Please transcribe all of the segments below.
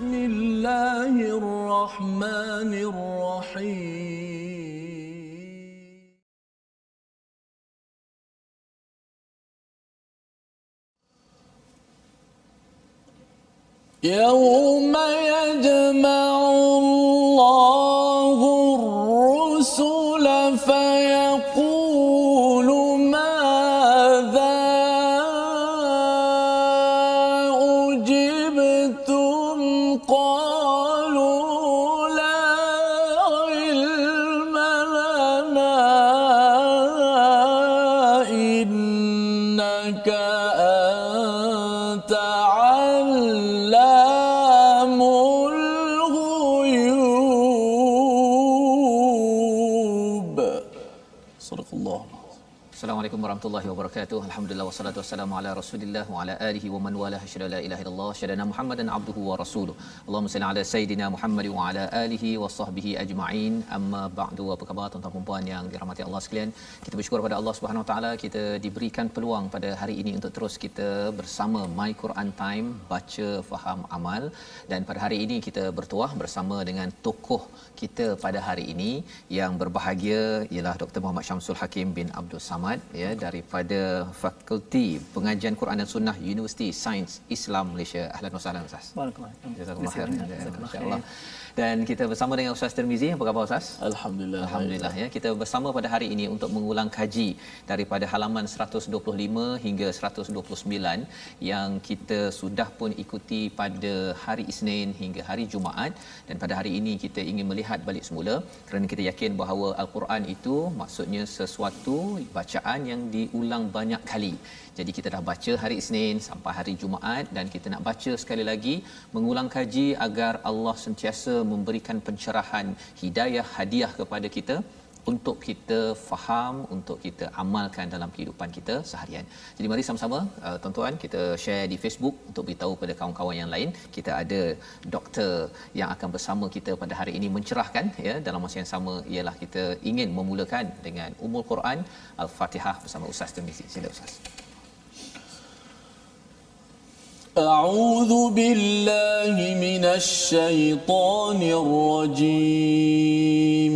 بسم الله الرحمن الرحيم. يوم يجمع الله الرسل warahmatullahi wabarakatuh. Alhamdulillah wassalatu wassalamu ala Rasulillah wa ala alihi wa man wala syada la ilaha illallah syadana Muhammadan abduhu wa rasuluh. Allahumma salli ala sayidina Muhammad wa ala alihi wa sahbihi ajma'in. Amma ba'du. Apa khabar tuan-tuan dan puan yang dirahmati Allah sekalian? Kita bersyukur pada Allah Subhanahu wa taala kita diberikan peluang pada hari ini untuk terus kita bersama My Quran Time baca faham amal dan pada hari ini kita bertuah bersama dengan tokoh kita pada hari ini yang berbahagia ialah Dr. Muhammad Syamsul Hakim bin Abdul Samad ya daripada Fakulti Pengajian Quran dan Sunnah Universiti Sains Islam Malaysia. Ahlan wa sahlan Ustaz. Khair. Masya-Allah. Dan kita bersama dengan Ustaz Tirmizi. Apa khabar Ustaz? Alhamdulillah. Alhamdulillah ya. Kita bersama pada hari ini untuk mengulang kaji daripada halaman 125 hingga 129 yang kita sudah pun ikuti pada hari Isnin hingga hari Jumaat dan pada hari ini kita ingin melihat balik semula kerana kita yakin bahawa al-Quran itu maksudnya sesuatu bacaan yang diulang banyak kali. Jadi kita dah baca hari Isnin sampai hari Jumaat dan kita nak baca sekali lagi mengulang kaji agar Allah sentiasa memberikan pencerahan hidayah hadiah kepada kita untuk kita faham untuk kita amalkan dalam kehidupan kita seharian. Jadi mari sama-sama uh, tuan-tuan kita share di Facebook untuk beritahu pada kawan-kawan yang lain kita ada doktor yang akan bersama kita pada hari ini mencerahkan ya dalam masa yang sama ialah kita ingin memulakan dengan Ummul Quran Al-Fatihah bersama Ustaz Tirmizi. Sila Ustaz. أعوذ بالله من الشيطان الرجيم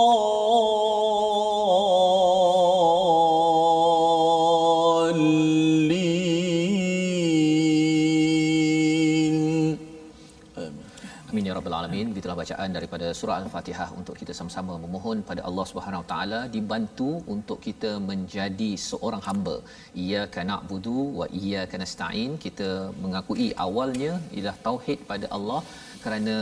Bacaan daripada surah Al-Fatihah untuk kita sama-sama memohon pada Allah Subhanahu Taala dibantu untuk kita menjadi seorang hamba. Iyyaka na'budu wa iyyaka nasta'in. Kita mengakui awalnya ialah tauhid pada Allah kerana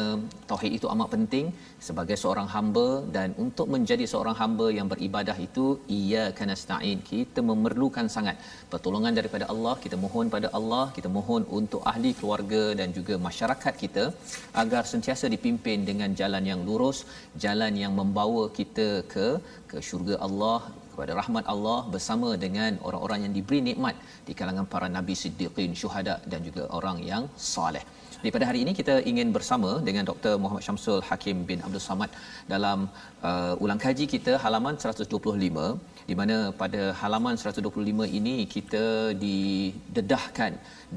tauhid itu amat penting sebagai seorang hamba dan untuk menjadi seorang hamba yang beribadah itu iyyaka nasta'in. Kita memerlukan sangat pertolongan daripada Allah. Kita mohon pada Allah, kita mohon untuk ahli keluarga dan juga masyarakat kita agar sentiasa dipimpin dengan jalan yang lurus, jalan yang membawa kita ke ke syurga Allah kepada rahmat Allah bersama dengan orang-orang yang diberi nikmat di kalangan para nabi siddiqin, syuhada dan juga orang yang soleh. Di pada hari ini kita ingin bersama dengan Dr. Muhammad Syamsul Hakim bin Abdul Samad dalam uh, ulang kaji kita halaman 125 di mana pada halaman 125 ini kita didedahkan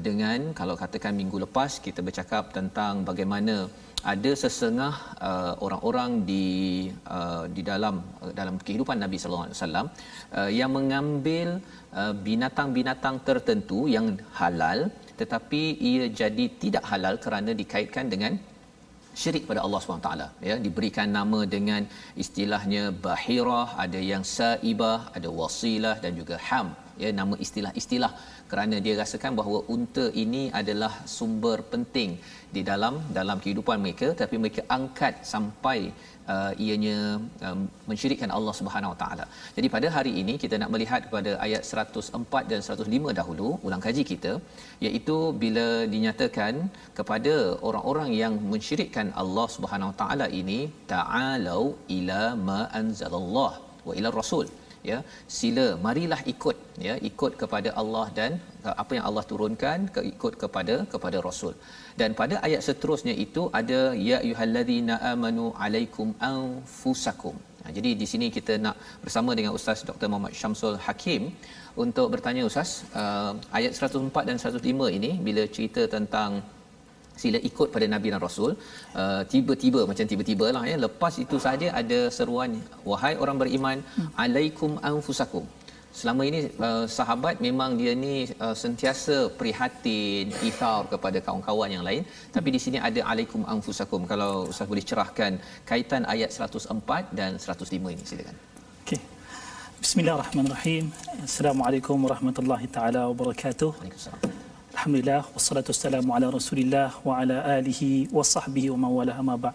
dengan kalau katakan minggu lepas kita bercakap tentang bagaimana ada sesengah uh, orang-orang di uh, di dalam uh, dalam kehidupan Nabi sallallahu alaihi wasallam uh, yang mengambil uh, binatang-binatang tertentu yang halal tetapi ia jadi tidak halal kerana dikaitkan dengan syirik pada Allah SWT ya diberikan nama dengan istilahnya bahirah ada yang saibah ada wasilah dan juga ham. Ya nama istilah-istilah kerana dia rasakan bahawa unta ini adalah sumber penting di dalam dalam kehidupan mereka tapi mereka angkat sampai uh, ianya um, mensyirikkan Allah Subhanahu Wa Taala. Jadi pada hari ini kita nak melihat kepada ayat 104 dan 105 dahulu ulang kaji kita iaitu bila dinyatakan kepada orang-orang yang mensyirikkan Allah Subhanahu Wa Taala ini ta'alau ila ma anzalallah wa ila rasul ya sila marilah ikut ya ikut kepada Allah dan uh, apa yang Allah turunkan ikut kepada kepada rasul dan pada ayat seterusnya itu ada ya ayyuhallazina amanu alaikum anfusakum Ha, jadi di sini kita nak bersama dengan Ustaz Dr. Muhammad Syamsul Hakim untuk bertanya Ustaz uh, ayat 104 dan 105 ini bila cerita tentang sila ikut pada nabi dan rasul uh, tiba-tiba macam tiba-tiba lah ya lepas itu saja ada seruan wahai orang beriman hmm. alaikum anfusakum. Selama ini uh, sahabat memang dia ni uh, sentiasa prihatin ithar kepada kawan-kawan yang lain. Tapi di sini ada alaikum anfusakum. Kalau ustaz boleh cerahkan kaitan ayat 104 dan 105 ini silakan. Okey. Bismillahirrahmanirrahim. Assalamualaikum warahmatullahi taala wabarakatuh. Waalaikumsalam. Alhamdulillah wassalatu wassalamu ala Rasulillah wa ala alihi wa sahbihi wa mawala amma ba.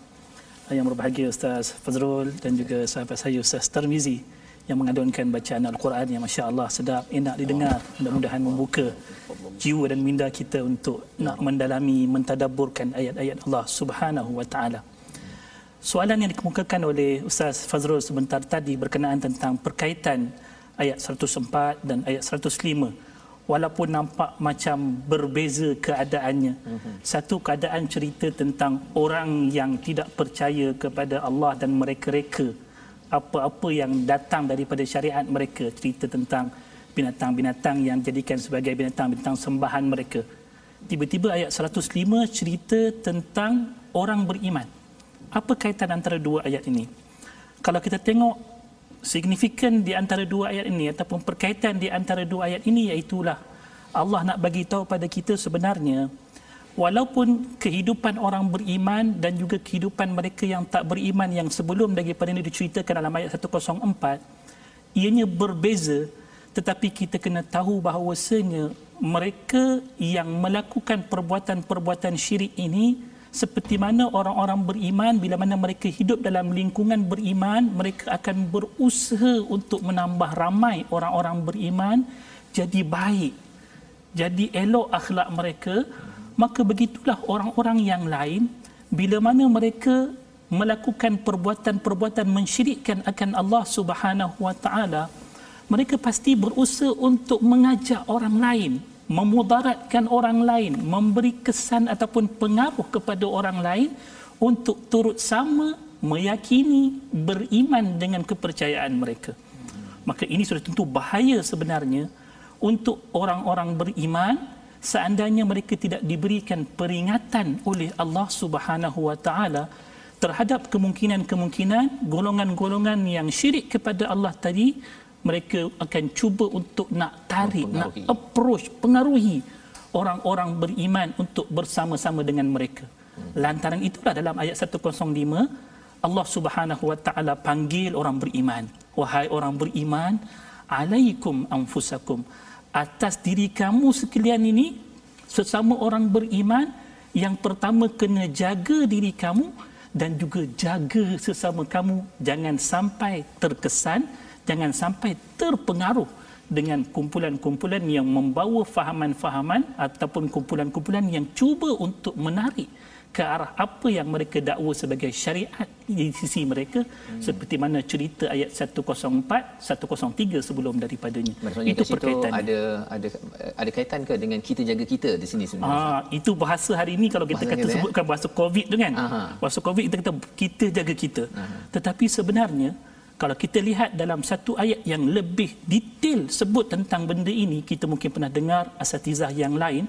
Yang berbahagia Ustaz Fazrul dan juga sahabat saya Ustaz Tarmizi yang mengadunkan bacaan Al-Quran yang masya-Allah sedap enak didengar mudah-mudahan membuka jiwa dan minda kita untuk nak mendalami mentadabburkan ayat-ayat Allah Subhanahu wa taala. Soalan yang dikemukakan oleh Ustaz Fazrul sebentar tadi berkenaan tentang perkaitan ayat 104 dan ayat 105 walaupun nampak macam berbeza keadaannya. Mm-hmm. Satu keadaan cerita tentang orang yang tidak percaya kepada Allah dan mereka-reka apa-apa yang datang daripada syariat mereka cerita tentang binatang-binatang yang dijadikan sebagai binatang-binatang sembahan mereka. Tiba-tiba ayat 105 cerita tentang orang beriman. Apa kaitan antara dua ayat ini? Kalau kita tengok signifikan di antara dua ayat ini ataupun perkaitan di antara dua ayat ini iaitulah Allah nak bagi tahu pada kita sebenarnya walaupun kehidupan orang beriman dan juga kehidupan mereka yang tak beriman yang sebelum daripada ini diceritakan dalam ayat 104 ianya berbeza tetapi kita kena tahu bahawasanya mereka yang melakukan perbuatan-perbuatan syirik ini seperti mana orang-orang beriman bila mana mereka hidup dalam lingkungan beriman mereka akan berusaha untuk menambah ramai orang-orang beriman jadi baik jadi elok akhlak mereka. Maka begitulah orang-orang yang lain bila mana mereka melakukan perbuatan-perbuatan mensyirikkan akan Allah Subhanahu wa taala mereka pasti berusaha untuk mengajak orang lain memudaratkan orang lain, memberi kesan ataupun pengaruh kepada orang lain untuk turut sama meyakini beriman dengan kepercayaan mereka. Maka ini sudah tentu bahaya sebenarnya untuk orang-orang beriman seandainya mereka tidak diberikan peringatan oleh Allah Subhanahu wa taala terhadap kemungkinan-kemungkinan golongan-golongan yang syirik kepada Allah tadi mereka akan cuba untuk nak tarik, nak approach, pengaruhi orang-orang beriman untuk bersama-sama dengan mereka. Lantaran itulah dalam ayat 105 Allah Subhanahu wa taala panggil orang beriman, wahai orang beriman, alaikum anfusakum. Atas diri kamu sekalian ini sesama orang beriman yang pertama kena jaga diri kamu dan juga jaga sesama kamu. Jangan sampai terkesan jangan sampai terpengaruh dengan kumpulan-kumpulan yang membawa fahaman-fahaman ataupun kumpulan-kumpulan yang cuba untuk menarik ke arah apa yang mereka dakwa sebagai syariat di sisi mereka hmm. seperti mana cerita ayat 104 103 sebelum daripadanya Maksudnya itu perkaitan ada ada ada kaitan ke dengan kita jaga kita di sini sebenarnya ah itu bahasa hari ini kalau kita bahasa kata kita, ya? sebutkan bahasa covid tu kan Aha. bahasa covid kita kata kita jaga kita Aha. tetapi sebenarnya kalau kita lihat dalam satu ayat yang lebih detail sebut tentang benda ini kita mungkin pernah dengar asatizah yang lain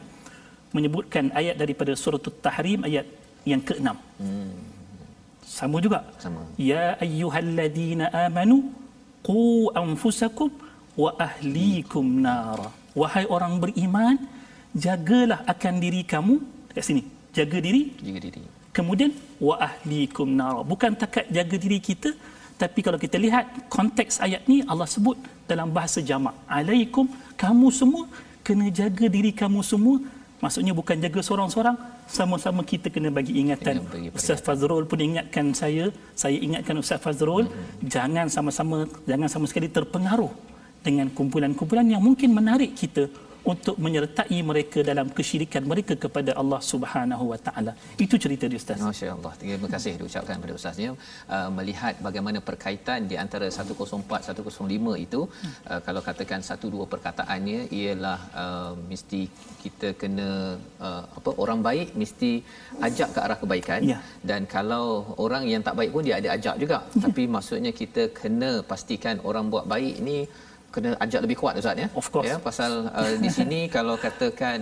menyebutkan ayat daripada surah tahrim ayat yang ke-6 hmm. sama juga. Sama. Ya ayyuhalladzina amanu qu anfusakum wa ahlikum nara. Wahai orang beriman jagalah akan diri kamu dekat sini. Jaga diri. Jaga diri. Kemudian wa ahlikum nara. Bukan takat jaga diri kita tapi kalau kita lihat konteks ayat ni Allah sebut dalam bahasa jamak alaikum kamu semua kena jaga diri kamu semua. Maksudnya bukan jaga seorang-seorang sama-sama kita kena bagi ingatan. Bagi Ustaz Fazrul pun ingatkan saya saya ingatkan Ustaz Fazrul hmm. jangan sama-sama jangan sama sekali terpengaruh dengan kumpulan-kumpulan yang mungkin menarik kita untuk menyertai mereka dalam kesyirikan mereka kepada Allah Subhanahu Wa Taala. Itu cerita dia Ustaz. Masya-Allah. Terima kasih diucapkan kepada ustaznya uh, melihat bagaimana perkaitan di antara 104 105 itu uh, kalau katakan satu dua perkataannya ialah uh, mesti kita kena uh, apa orang baik mesti ajak ke arah kebaikan ya. dan kalau orang yang tak baik pun dia ada ajak juga. Ya. Tapi maksudnya kita kena pastikan orang buat baik ni kena ajak lebih kuat ustaz ya. Of course. Ya pasal uh, di sini kalau katakan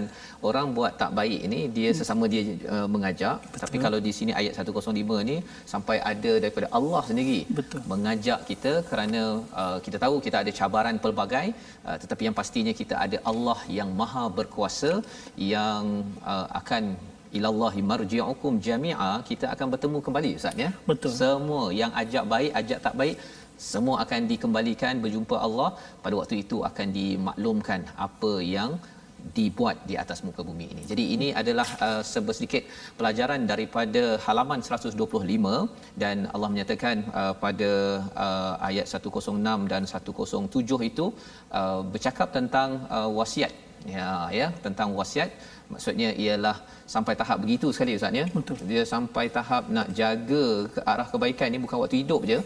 orang buat tak baik ini dia sesama dia uh, mengajak Betul. tapi kalau di sini ayat 105 ni sampai ada daripada Allah sendiri Betul. mengajak kita kerana uh, kita tahu kita ada cabaran pelbagai uh, tetapi yang pastinya kita ada Allah yang maha berkuasa yang uh, akan ilallahi marji'ukum jami'a kita akan bertemu kembali ustaz ya. Betul. Semua yang ajak baik ajak tak baik semua akan dikembalikan berjumpa Allah pada waktu itu akan dimaklumkan apa yang dibuat di atas muka bumi ini. Jadi ini adalah uh, sedikit pelajaran daripada halaman 125 dan Allah menyatakan uh, pada uh, ayat 106 dan 107 itu uh, bercakap tentang uh, wasiat. Ya ya tentang wasiat maksudnya ialah sampai tahap begitu sekali ustaz ya. Dia sampai tahap nak jaga ke arah kebaikan ni bukan waktu hidup je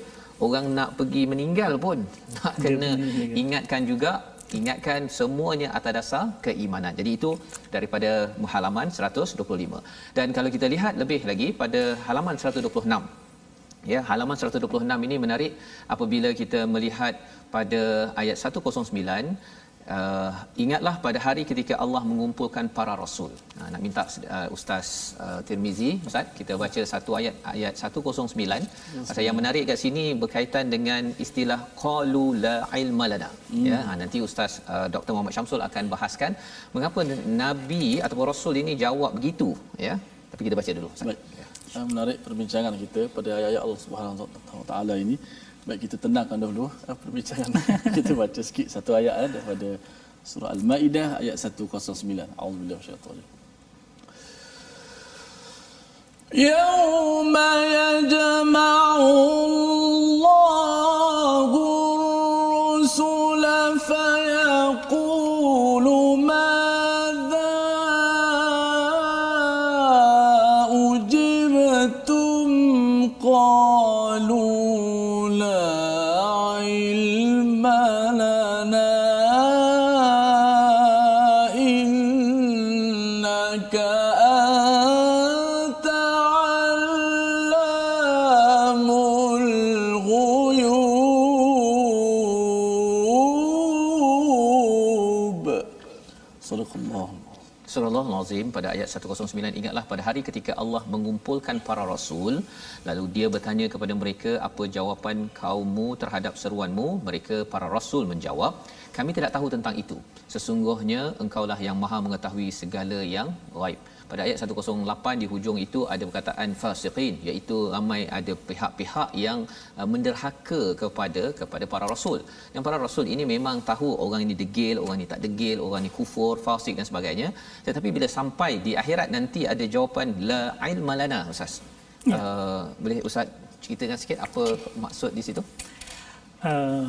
orang nak pergi meninggal pun nak kena ingatkan juga ingatkan semuanya atas dasar keimanan. Jadi itu daripada halaman 125. Dan kalau kita lihat lebih lagi pada halaman 126. Ya, halaman 126 ini menarik apabila kita melihat pada ayat 109 uh, ingatlah pada hari ketika Allah mengumpulkan para rasul. Uh, nak minta uh, Ustaz uh, Tirmizi, Ustaz, kita baca satu ayat ayat 109. Pasal yang menarik kat sini berkaitan dengan istilah qalu la ilma lana. Hmm. Ya, ha, nanti Ustaz uh, Dr. Muhammad Syamsul akan bahaskan mengapa nabi ataupun rasul ini jawab begitu, ya. Tapi kita baca dulu. Ustaz. Baik. Ya. Menarik perbincangan kita pada ayat-ayat Allah Subhanahu Wa Taala ini. Baik kita tenangkan dahulu uh, perbincangan. kita baca sikit satu ayat uh, daripada surah Al-Maidah ayat 109. A'udzubillahi minasyaitanir يوم يجمع الله ayat 109 ingatlah pada hari ketika Allah mengumpulkan para rasul lalu dia bertanya kepada mereka apa jawapan kaummu terhadap seruanmu? Mereka para rasul menjawab kami tidak tahu tentang itu. Sesungguhnya engkaulah yang maha mengetahui segala yang gaib pada ayat 108 di hujung itu ada perkataan fasiqin iaitu ramai ada pihak-pihak yang uh, menderhaka kepada kepada para rasul. Yang para rasul ini memang tahu orang ini degil, orang ini tak degil, orang ini kufur, fasik dan sebagainya. Tetapi bila sampai di akhirat nanti ada jawapan la ilma lana ustaz. Ya. Uh, boleh ustaz ceritakan sikit apa maksud di situ? Uh,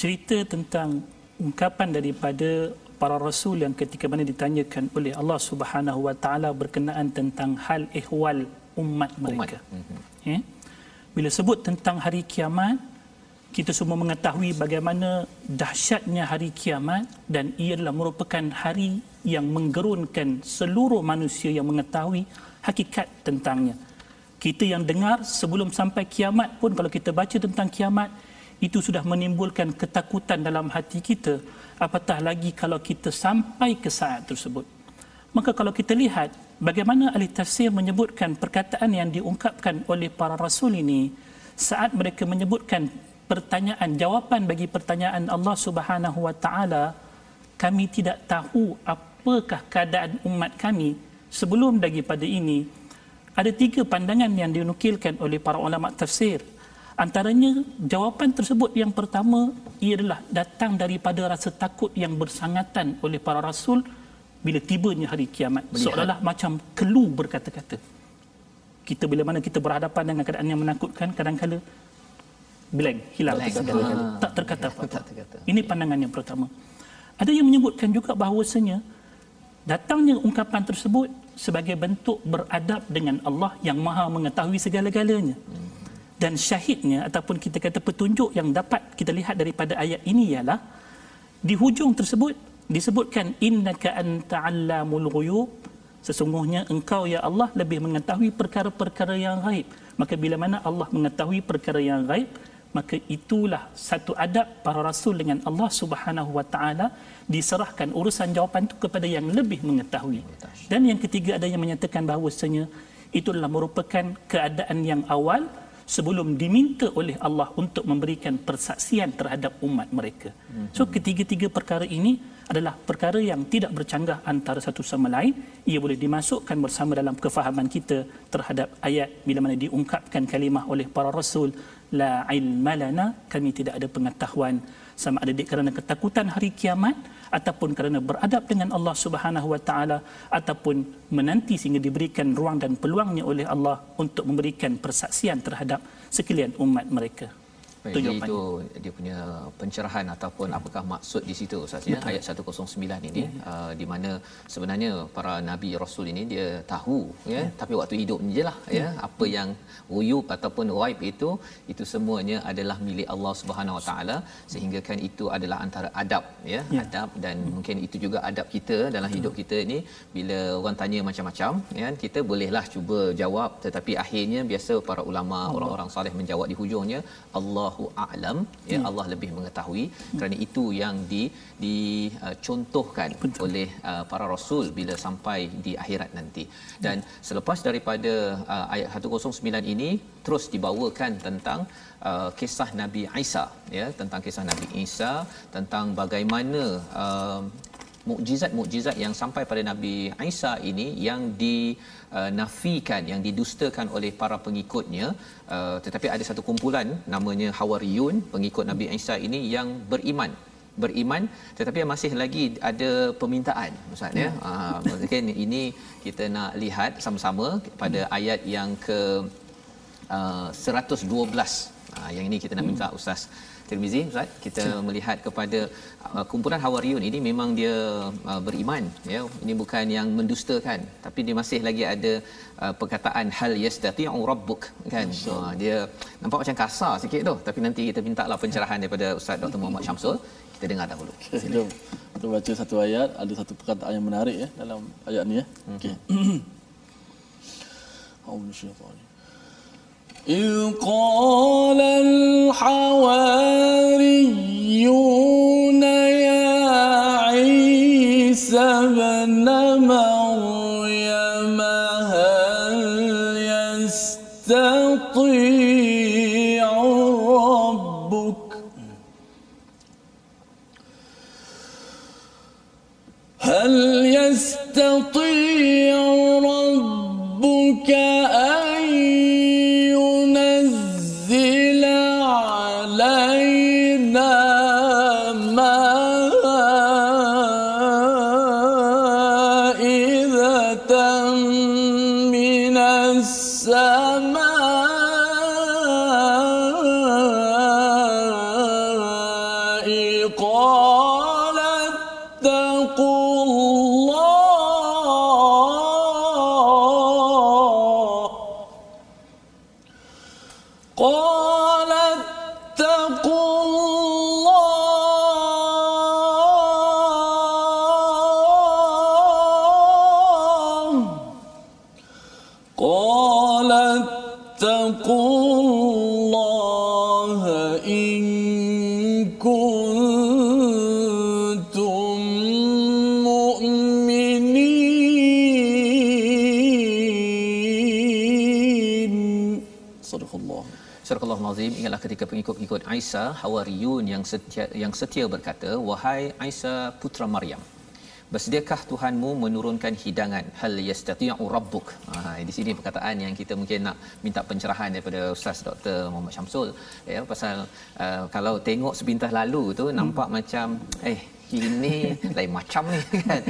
cerita tentang ungkapan daripada para rasul yang ketika mana ditanyakan oleh Allah Subhanahu wa taala berkenaan tentang hal ihwal umat mereka. Umat. Ya. Bila sebut tentang hari kiamat, kita semua mengetahui bagaimana dahsyatnya hari kiamat dan ia adalah merupakan hari yang menggerunkan seluruh manusia yang mengetahui hakikat tentangnya. Kita yang dengar sebelum sampai kiamat pun kalau kita baca tentang kiamat itu sudah menimbulkan ketakutan dalam hati kita apatah lagi kalau kita sampai ke saat tersebut. Maka kalau kita lihat bagaimana ahli tafsir menyebutkan perkataan yang diungkapkan oleh para rasul ini saat mereka menyebutkan pertanyaan jawapan bagi pertanyaan Allah Subhanahu wa taala kami tidak tahu apakah keadaan umat kami sebelum daripada ini ada tiga pandangan yang dinukilkan oleh para ulama tafsir antaranya jawapan tersebut yang pertama ialah datang daripada rasa takut yang bersangatan oleh para rasul bila tibanya hari kiamat. Melihat. seolah-olah macam kelu berkata-kata. Kita bila mana kita berhadapan dengan keadaan yang menakutkan kadang-kadang blank hilang blank. Ha. tak terkata apa-apa. ini pandangan yang pertama. Ada yang menyebutkan juga bahawasanya datangnya ungkapan tersebut sebagai bentuk beradab dengan Allah yang Maha mengetahui segala-galanya dan syahidnya ataupun kita kata petunjuk yang dapat kita lihat daripada ayat ini ialah di hujung tersebut disebutkan innaka anta allamul ghuyub. Sesungguhnya engkau ya Allah lebih mengetahui perkara-perkara yang gaib. Maka bila mana Allah mengetahui perkara yang gaib maka itulah satu adab para rasul dengan Allah Subhanahu wa taala diserahkan urusan jawapan itu kepada yang lebih mengetahui. Dan yang ketiga ada yang menyatakan bahawasanya adalah merupakan keadaan yang awal sebelum diminta oleh Allah untuk memberikan persaksian terhadap umat mereka. So ketiga-tiga perkara ini adalah perkara yang tidak bercanggah antara satu sama lain. Ia boleh dimasukkan bersama dalam kefahaman kita terhadap ayat bila mana diungkapkan kalimah oleh para rasul la ilma lana kami tidak ada pengetahuan sama ada kerana ketakutan hari kiamat ataupun kerana beradab dengan Allah Subhanahu wa taala ataupun menanti sehingga diberikan ruang dan peluangnya oleh Allah untuk memberikan persaksian terhadap sekalian umat mereka. Baik, itu, dia punya pencerahan ataupun apakah maksud di situ Ustaz ya ayat 109 ini ya. uh, di mana sebenarnya para nabi rasul ini dia tahu ya, ya. tapi waktu hidup ni jelah ya. ya apa yang uyub ataupun ghaib itu itu semuanya adalah milik Allah Subhanahu Wa Taala sehingga kan itu adalah antara adab ya, ya. adab dan hmm. mungkin itu juga adab kita dalam hidup kita ini bila orang tanya macam-macam ya kita bolehlah cuba jawab tetapi akhirnya biasa para ulama Allah. orang-orang soleh menjawab di hujungnya Allah Allahu a'lam ya hmm. Allah lebih mengetahui hmm. kerana itu yang di dicontohkan uh, oleh uh, para rasul bila sampai di akhirat nanti dan hmm. selepas daripada uh, ayat 109 ini terus dibawakan tentang uh, kisah Nabi Isa ya tentang kisah Nabi Isa tentang bagaimana uh, mukjizat-mukjizat yang sampai pada Nabi Isa ini yang dinafikan yang didustakan oleh para pengikutnya. Uh, tetapi ada satu kumpulan namanya Hawariyun pengikut Nabi Isa ini yang beriman. Beriman tetapi masih lagi ada permintaan ustaz ya? Uh, mungkin ini kita nak lihat sama-sama pada ayat yang ke uh, 112 uh, yang ini kita nak minta ustaz Tirmizi Ustaz kita Sure. melihat kepada uh, kumpulan Hawariyun ini memang dia uh, beriman ya. Ini bukan yang mendustakan tapi dia masih lagi ada uh, perkataan hal yastati'u rabbuk kan. Uh, dia nampak macam kasar sikit tu tapi nanti kita minta lah pencerahan daripada Ustaz Dr Muhammad Syamsul. Kita dengar dahulu. Jom kita baca satu ayat. Ada satu perkataan yang menarik ya dalam ayat ni ya. Okey. Allahu إذ قال الحواريون يا عيسى مريم هل Ingatlah ketika pengikut-pengikut Aisyah Hawariyun yang setia yang setia berkata wahai Aisyah putra Maryam Bersediakah Tuhanmu menurunkan hidangan? Hal yastati'u rabbuk? Ha, di sini perkataan yang kita mungkin nak minta pencerahan daripada Ustaz Dr. Muhammad Syamsul ya pasal uh, kalau tengok sebintas lalu tu hmm. nampak macam eh ini lain macam ni kan?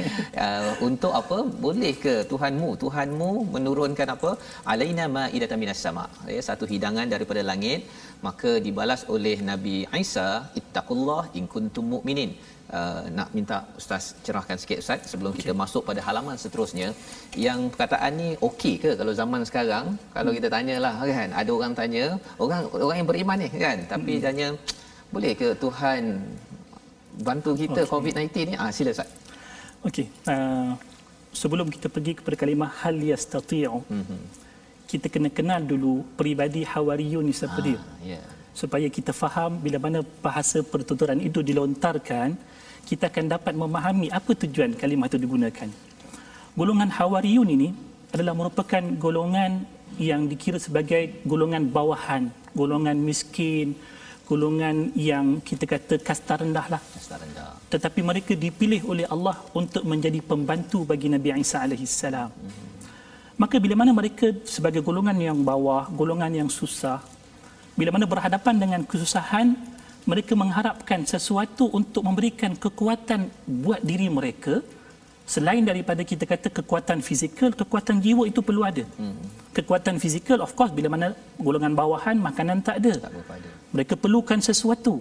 Uh, untuk apa? Boleh ke Tuhanmu? Tuhanmu menurunkan apa? Alaina maidatan minas sama. Ya satu hidangan daripada langit. Maka dibalas oleh Nabi Isa ittaqullah in kuntum mu'minin. Uh, nak minta ustaz cerahkan sikit ustaz sebelum okay. kita masuk pada halaman seterusnya. Yang perkataan ni okey ke kalau zaman sekarang? Kalau kita tanyalah kan? Ada orang tanya orang orang yang beriman ni kan? Tapi hmm. tanya boleh ke Tuhan bantu kita okay. COVID-19 ni ah sila ustaz okey uh, sebelum kita pergi kepada kalimah hal yastati'u mm-hmm. kita kena kenal dulu peribadi hawariyun ni siapa ah, dia yeah. supaya kita faham bila mana bahasa pertuturan itu dilontarkan kita akan dapat memahami apa tujuan kalimah itu digunakan. Golongan Hawariyun ini adalah merupakan golongan yang dikira sebagai golongan bawahan, golongan miskin, golongan yang kita kata kasta rendah lah. Kasta rendah. Tetapi mereka dipilih oleh Allah untuk menjadi pembantu bagi Nabi Isa alaihissalam. Mm-hmm. Maka bila mana mereka sebagai golongan yang bawah, golongan yang susah, bila mana berhadapan dengan kesusahan, mereka mengharapkan sesuatu untuk memberikan kekuatan buat diri mereka selain daripada kita kata kekuatan fizikal kekuatan jiwa itu perlu ada. Hmm. kekuatan fizikal of course bila mana golongan bawahan makanan tak ada, tak mereka perlukan sesuatu.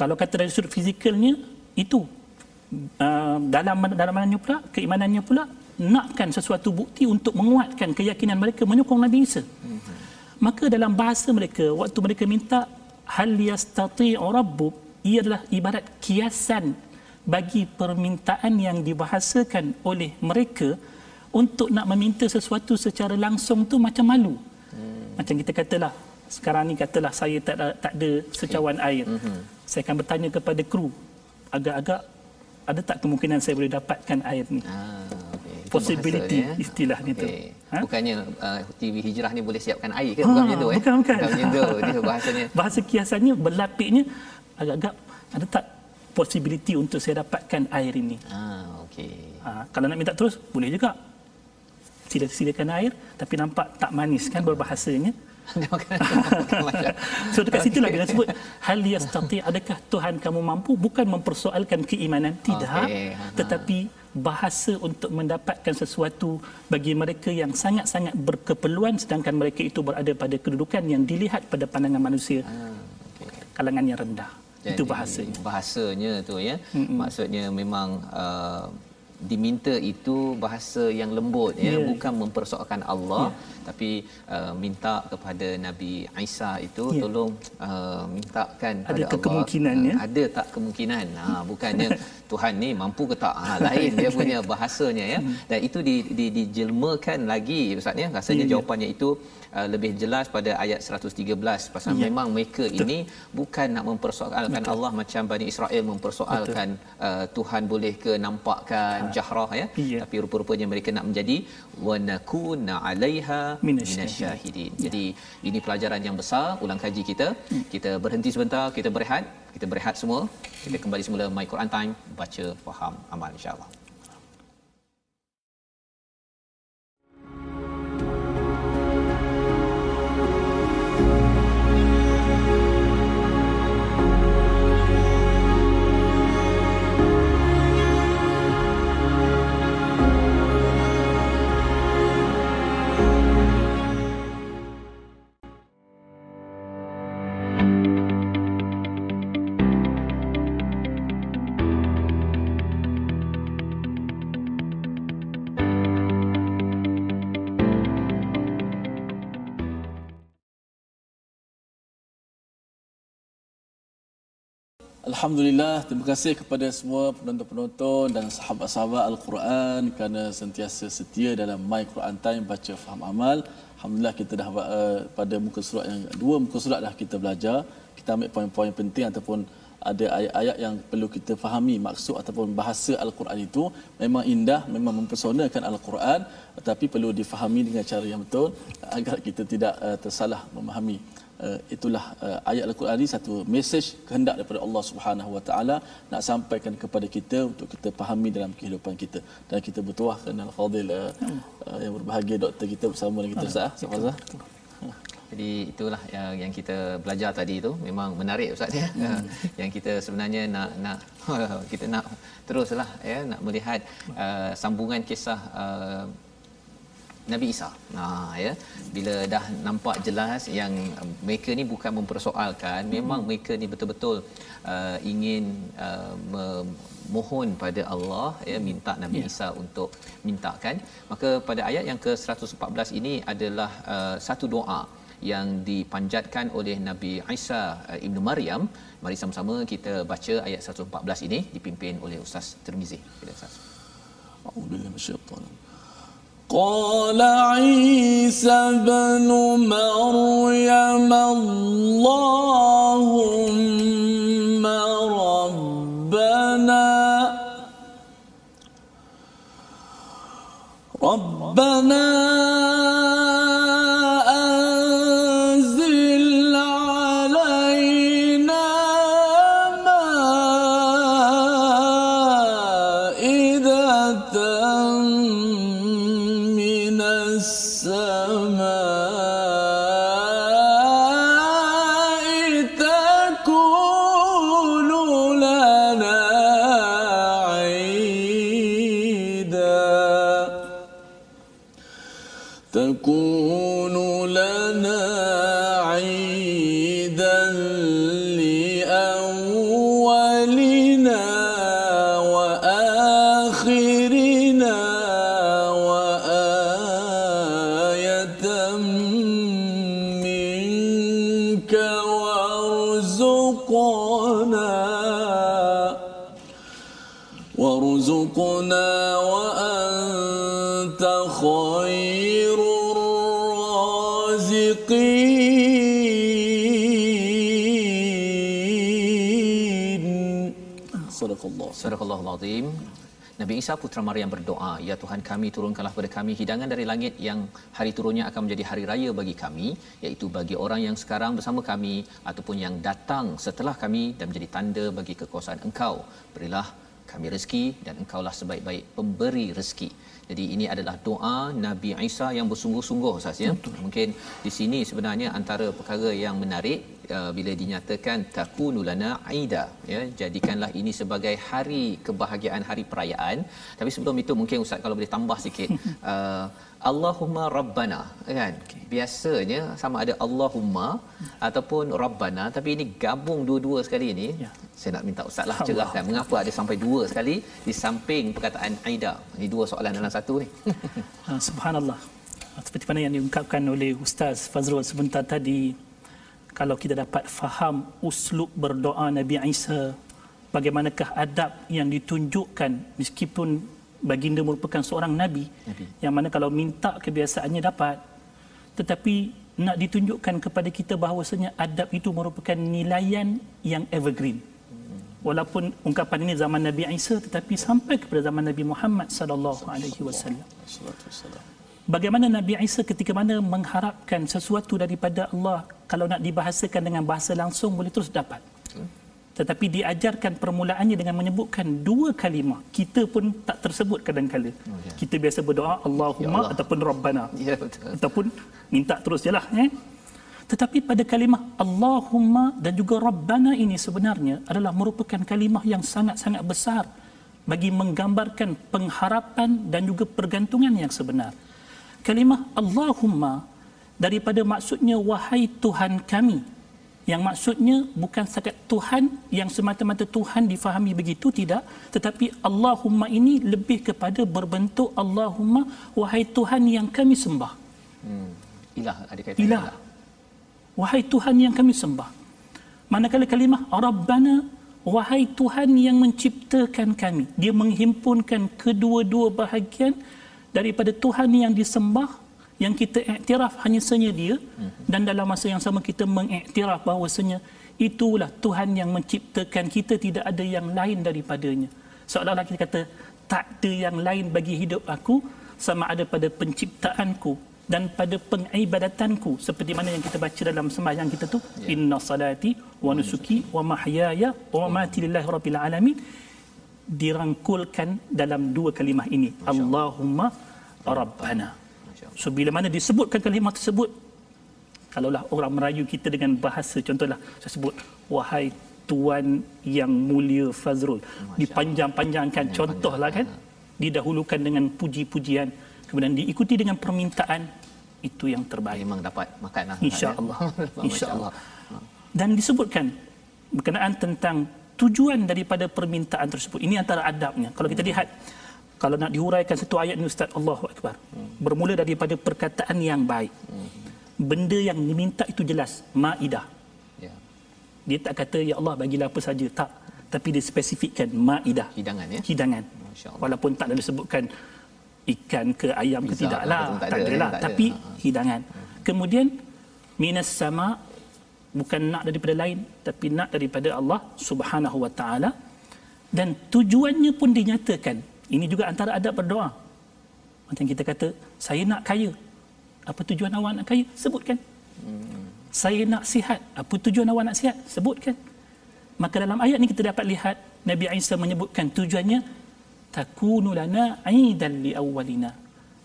Kalau kata dari sudut fizikalnya itu uh, dalam dalam mananya pula keimanannya pula nakkan sesuatu bukti untuk menguatkan keyakinan mereka menyokong Nabi Isa. Hmm. maka dalam bahasa mereka waktu mereka minta hal yastati'u rabbuk ia adalah ibarat kiasan bagi permintaan yang dibahasakan oleh mereka untuk nak meminta sesuatu secara langsung tu macam malu. Hmm. Macam kita katalah sekarang ni katalah saya tak ada, tak ada secawan okay. air. Hmm. Saya akan bertanya kepada kru agak-agak ada tak kemungkinan saya boleh dapatkan air ni? Ah, okay. Possibility bahasa, istilah okay. itu. Ha? Bukannya uh, TV Hijrah ni boleh siapkan air ke? Bukan ha, macam tu eh? Bukan, bukan. Bukan macam tu. Dia bahasanya. Bahasa kiasannya, berlapiknya agak-agak ada tak possibility untuk saya dapatkan air ini. Ah, okey. Ha, kalau nak minta terus, boleh juga. Sila silakan air, tapi nampak tak manis kan berbahasanya. so dekat situ lah dia sebut hal yastati adakah Tuhan kamu mampu bukan mempersoalkan keimanan tidak okay. tetapi bahasa untuk mendapatkan sesuatu bagi mereka yang sangat-sangat berkeperluan sedangkan mereka itu berada pada kedudukan yang dilihat pada pandangan manusia ah, kalangan yang rendah Jadi, itu bahasanya bahasanya tu ya Mm-mm. maksudnya memang uh, diminta itu bahasa yang lembut ya yeah. bukan mempersoalkan Allah yeah tapi uh, minta kepada Nabi Isa itu ya. tolong uh, mintakan ada pada kemungkinan Allah ya? uh, ada tak kemungkinan ha bukannya Tuhan ni mampu ke tak ha lain dia punya bahasanya ya hmm. dan itu di, di dijelmakan lagi ustaz ya rasanya ya, jawapannya ya. itu uh, lebih jelas pada ayat 113 pasal ya. memang mereka Betul. ini bukan nak mempersoalkan Betul. Allah macam Bani Israel mempersoalkan uh, Tuhan boleh ke nampakkan ha. jahrah ya? ya tapi rupa-rupanya mereka nak menjadi wa nakuna 'alaiha minasyahidin. Ya. Jadi ini pelajaran yang besar ulang kaji kita. Hmm. Kita berhenti sebentar, kita berehat, kita berehat semua. Kita kembali semula My Quran Time, baca, faham, amal insya-Allah. Alhamdulillah, terima kasih kepada semua penonton-penonton dan sahabat-sahabat Al-Quran kerana sentiasa setia dalam My Quran Time baca faham amal. Alhamdulillah kita dah uh, pada muka surat yang dua muka surat dah kita belajar. Kita ambil poin-poin penting ataupun ada ayat-ayat yang perlu kita fahami maksud ataupun bahasa Al-Quran itu memang indah, memang mempersonakan Al-Quran tetapi perlu difahami dengan cara yang betul agar kita tidak uh, tersalah memahami uh, itulah uh, ayat Al-Quran ini satu mesej kehendak daripada Allah Subhanahu Wa Taala nak sampaikan kepada kita untuk kita fahami dalam kehidupan kita dan kita bertuahkan al-fadil uh, uh, yang berbahagia doktor kita bersama dengan kita Ustaz. Fazal. Jadi itulah yang yang kita belajar tadi tu memang menarik ustaz ya. Hmm. yang kita sebenarnya nak nak kita nak teruslah ya nak melihat uh, sambungan kisah uh, Nabi Isa. Nah ya bila dah nampak jelas yang mereka ni bukan mempersoalkan memang hmm. mereka ni betul-betul uh, ingin uh, mohon pada Allah ya minta Nabi ya. Isa untuk mintakan maka pada ayat yang ke-114 ini adalah uh, satu doa yang dipanjatkan oleh Nabi Isa uh, Ibnu Maryam. Mari sama-sama kita baca ayat 114 ini dipimpin oleh Ustaz Tirmizi. Bila Ustaz. A'udzubillahi minasyaitanir قال عيسى بن مريم اللهم ربنا ربنا Azim. Nabi Isa putra Maryam berdoa, "Ya Tuhan kami, turunkanlah kepada kami hidangan dari langit yang hari turunnya akan menjadi hari raya bagi kami, iaitu bagi orang yang sekarang bersama kami ataupun yang datang setelah kami dan menjadi tanda bagi kekuasaan Engkau. Berilah kami rezeki dan Engkaulah sebaik-baik pemberi rezeki." Jadi ini adalah doa Nabi Isa yang bersungguh-sungguh Ustaz ya. Mungkin di sini sebenarnya antara perkara yang menarik uh, bila dinyatakan takunu lana aida ya jadikanlah ini sebagai hari kebahagiaan hari perayaan. Tapi sebelum itu mungkin Ustaz kalau boleh tambah sikit uh, Allahumma Rabbana kan? Okay. biasanya sama ada Allahumma ataupun Rabbana tapi ini gabung dua-dua sekali ini. Ya. saya nak minta ustaz lah cerahkan mengapa ada sampai dua sekali di samping perkataan Aida. Ini dua soalan dalam satu ni. Ah, subhanallah. Seperti mana yang diungkapkan oleh ustaz Fazrul sebentar tadi kalau kita dapat faham uslub berdoa Nabi Isa bagaimanakah adab yang ditunjukkan meskipun baginda merupakan seorang nabi, nabi. yang mana kalau minta kebiasaannya dapat tetapi nak ditunjukkan kepada kita bahawasanya adab itu merupakan nilaian yang evergreen. Walaupun ungkapan ini zaman Nabi Isa tetapi sampai kepada zaman Nabi Muhammad sallallahu alaihi wasallam bagaimana Nabi Isa ketika mana mengharapkan sesuatu daripada Allah kalau nak dibahasakan dengan bahasa langsung boleh terus dapat tetapi diajarkan permulaannya dengan menyebutkan dua kalimah kita pun tak tersebut kadang-kala oh, ya. kita biasa berdoa Allahumma ya Allah. ataupun Rabbana ya, betul. ataupun minta terus je lah eh? tetapi pada kalimah Allahumma dan juga Rabbana ini sebenarnya adalah merupakan kalimah yang sangat-sangat besar bagi menggambarkan pengharapan dan juga pergantungan yang sebenar kalimah Allahumma daripada maksudnya wahai Tuhan kami. Yang maksudnya bukan setakat Tuhan yang semata-mata Tuhan difahami begitu tidak. Tetapi Allahumma ini lebih kepada berbentuk Allahumma wahai Tuhan yang kami sembah. Hmm. ilah ada kaitan ilah. wahai Tuhan yang kami sembah. Manakala kalimah Rabbana wahai Tuhan yang menciptakan kami. Dia menghimpunkan kedua-dua bahagian daripada Tuhan yang disembah yang kita iktiraf hanya senya dia. Dan dalam masa yang sama kita mengiktiraf bahawasanya itulah Tuhan yang menciptakan kita tidak ada yang lain daripadanya. Seolah-olah kita kata tak ada yang lain bagi hidup aku sama ada pada penciptaanku dan pada pengibadatanku. Seperti mana yang kita baca dalam sembahyang kita tu? Ya. inna salati wa nusuki wa mahyaya wa mamati lillahi rabbil alamin dirangkulkan dalam dua kalimah ini. Allahumma rabbana. So bila mana disebutkan kalimah tersebut kalaulah orang merayu kita dengan bahasa contohlah saya sebut wahai tuan yang mulia Fazrul. Dipanjang-panjangkan. Contohlah kan didahulukan dengan puji-pujian kemudian diikuti dengan permintaan itu yang terbaik. Memang dapat makan lah. Insyaallah insyaallah dan disebutkan berkenaan tentang tujuan daripada permintaan tersebut. Ini antara adabnya. Kalau kita lihat kalau nak dihuraikan satu ayat ni ustaz Allahu akbar. Bermula daripada perkataan yang baik. Benda yang diminta itu jelas maidah. Ya. dia tak kata ya Allah bagilah apa saja. Tak. Tapi dia spesifikkan maidah. Hidangan ya? Hidangan. Walaupun tak ada disebutkan ikan ke ayam ke tidak lah. tak, tak ada lah. Tapi ada. Ha. hidangan. Kemudian minas sama bukan nak daripada lain tapi nak daripada Allah Subhanahu wa taala dan tujuannya pun dinyatakan. Ini juga antara adab berdoa. Macam kita kata saya nak kaya. Apa tujuan awak nak kaya? Sebutkan. Hmm. saya nak sihat. Apa tujuan awak nak sihat? Sebutkan. Maka dalam ayat ini kita dapat lihat Nabi Isa menyebutkan tujuannya takunu lana aidan li awwalina.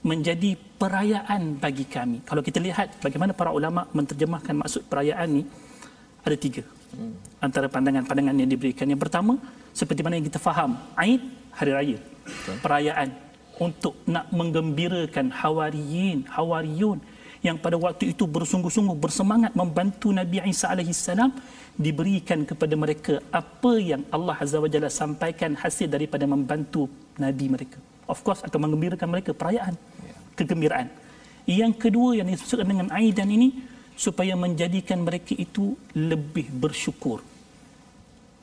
Menjadi perayaan bagi kami. Kalau kita lihat bagaimana para ulama menterjemahkan maksud perayaan ni ada tiga. Hmm. Antara pandangan-pandangan yang diberikan. Yang pertama, seperti mana yang kita faham, Aid hari raya. Betul. Perayaan untuk nak menggembirakan hawariyin, hawariyun yang pada waktu itu bersungguh-sungguh bersemangat membantu Nabi Isa alaihi salam diberikan kepada mereka apa yang Allah Azza wa Jalla sampaikan hasil daripada membantu nabi mereka. Of course akan mengembirakan mereka perayaan kegembiraan. Yang kedua yang disebutkan dengan aidan ini supaya menjadikan mereka itu lebih bersyukur.